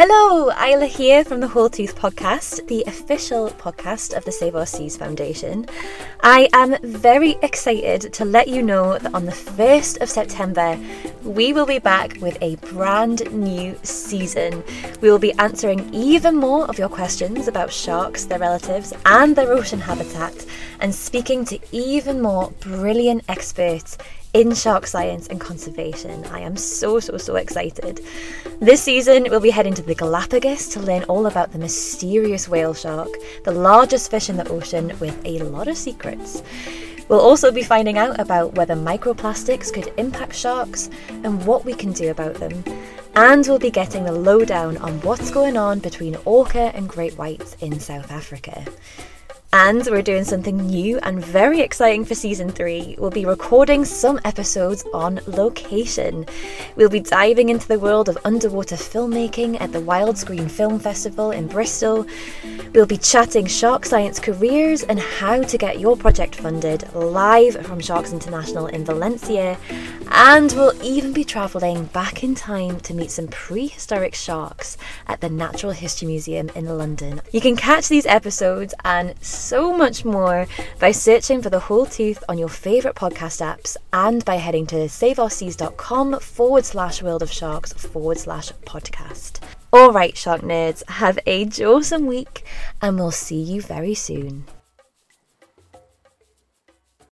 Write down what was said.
Hello, Isla here from the Whole Tooth Podcast, the official podcast of the Save Our Seas Foundation. I am very excited to let you know that on the 1st of September, we will be back with a brand new season. We will be answering even more of your questions about sharks, their relatives, and their ocean habitat, and speaking to even more brilliant experts in shark science and conservation. I am so, so, so excited. This season, we'll be heading to the Galapagos to learn all about the mysterious whale shark, the largest fish in the ocean with a lot of secrets. We'll also be finding out about whether microplastics could impact sharks and what we can do about them. And we'll be getting the lowdown on what's going on between orca and great whites in South Africa. And we're doing something new and very exciting for season three. We'll be recording some episodes on location. We'll be diving into the world of underwater filmmaking at the Wildscreen Film Festival in Bristol. We'll be chatting shark science careers and how to get your project funded live from Sharks International in Valencia. And we'll even be travelling back in time to meet some prehistoric sharks at the Natural History Museum in London. You can catch these episodes and so much more by searching for The Whole Tooth on your favourite podcast apps and by heading to saveourseas.com forward slash world of sharks forward slash podcast. All right, shark nerds, have a awesome week and we'll see you very soon.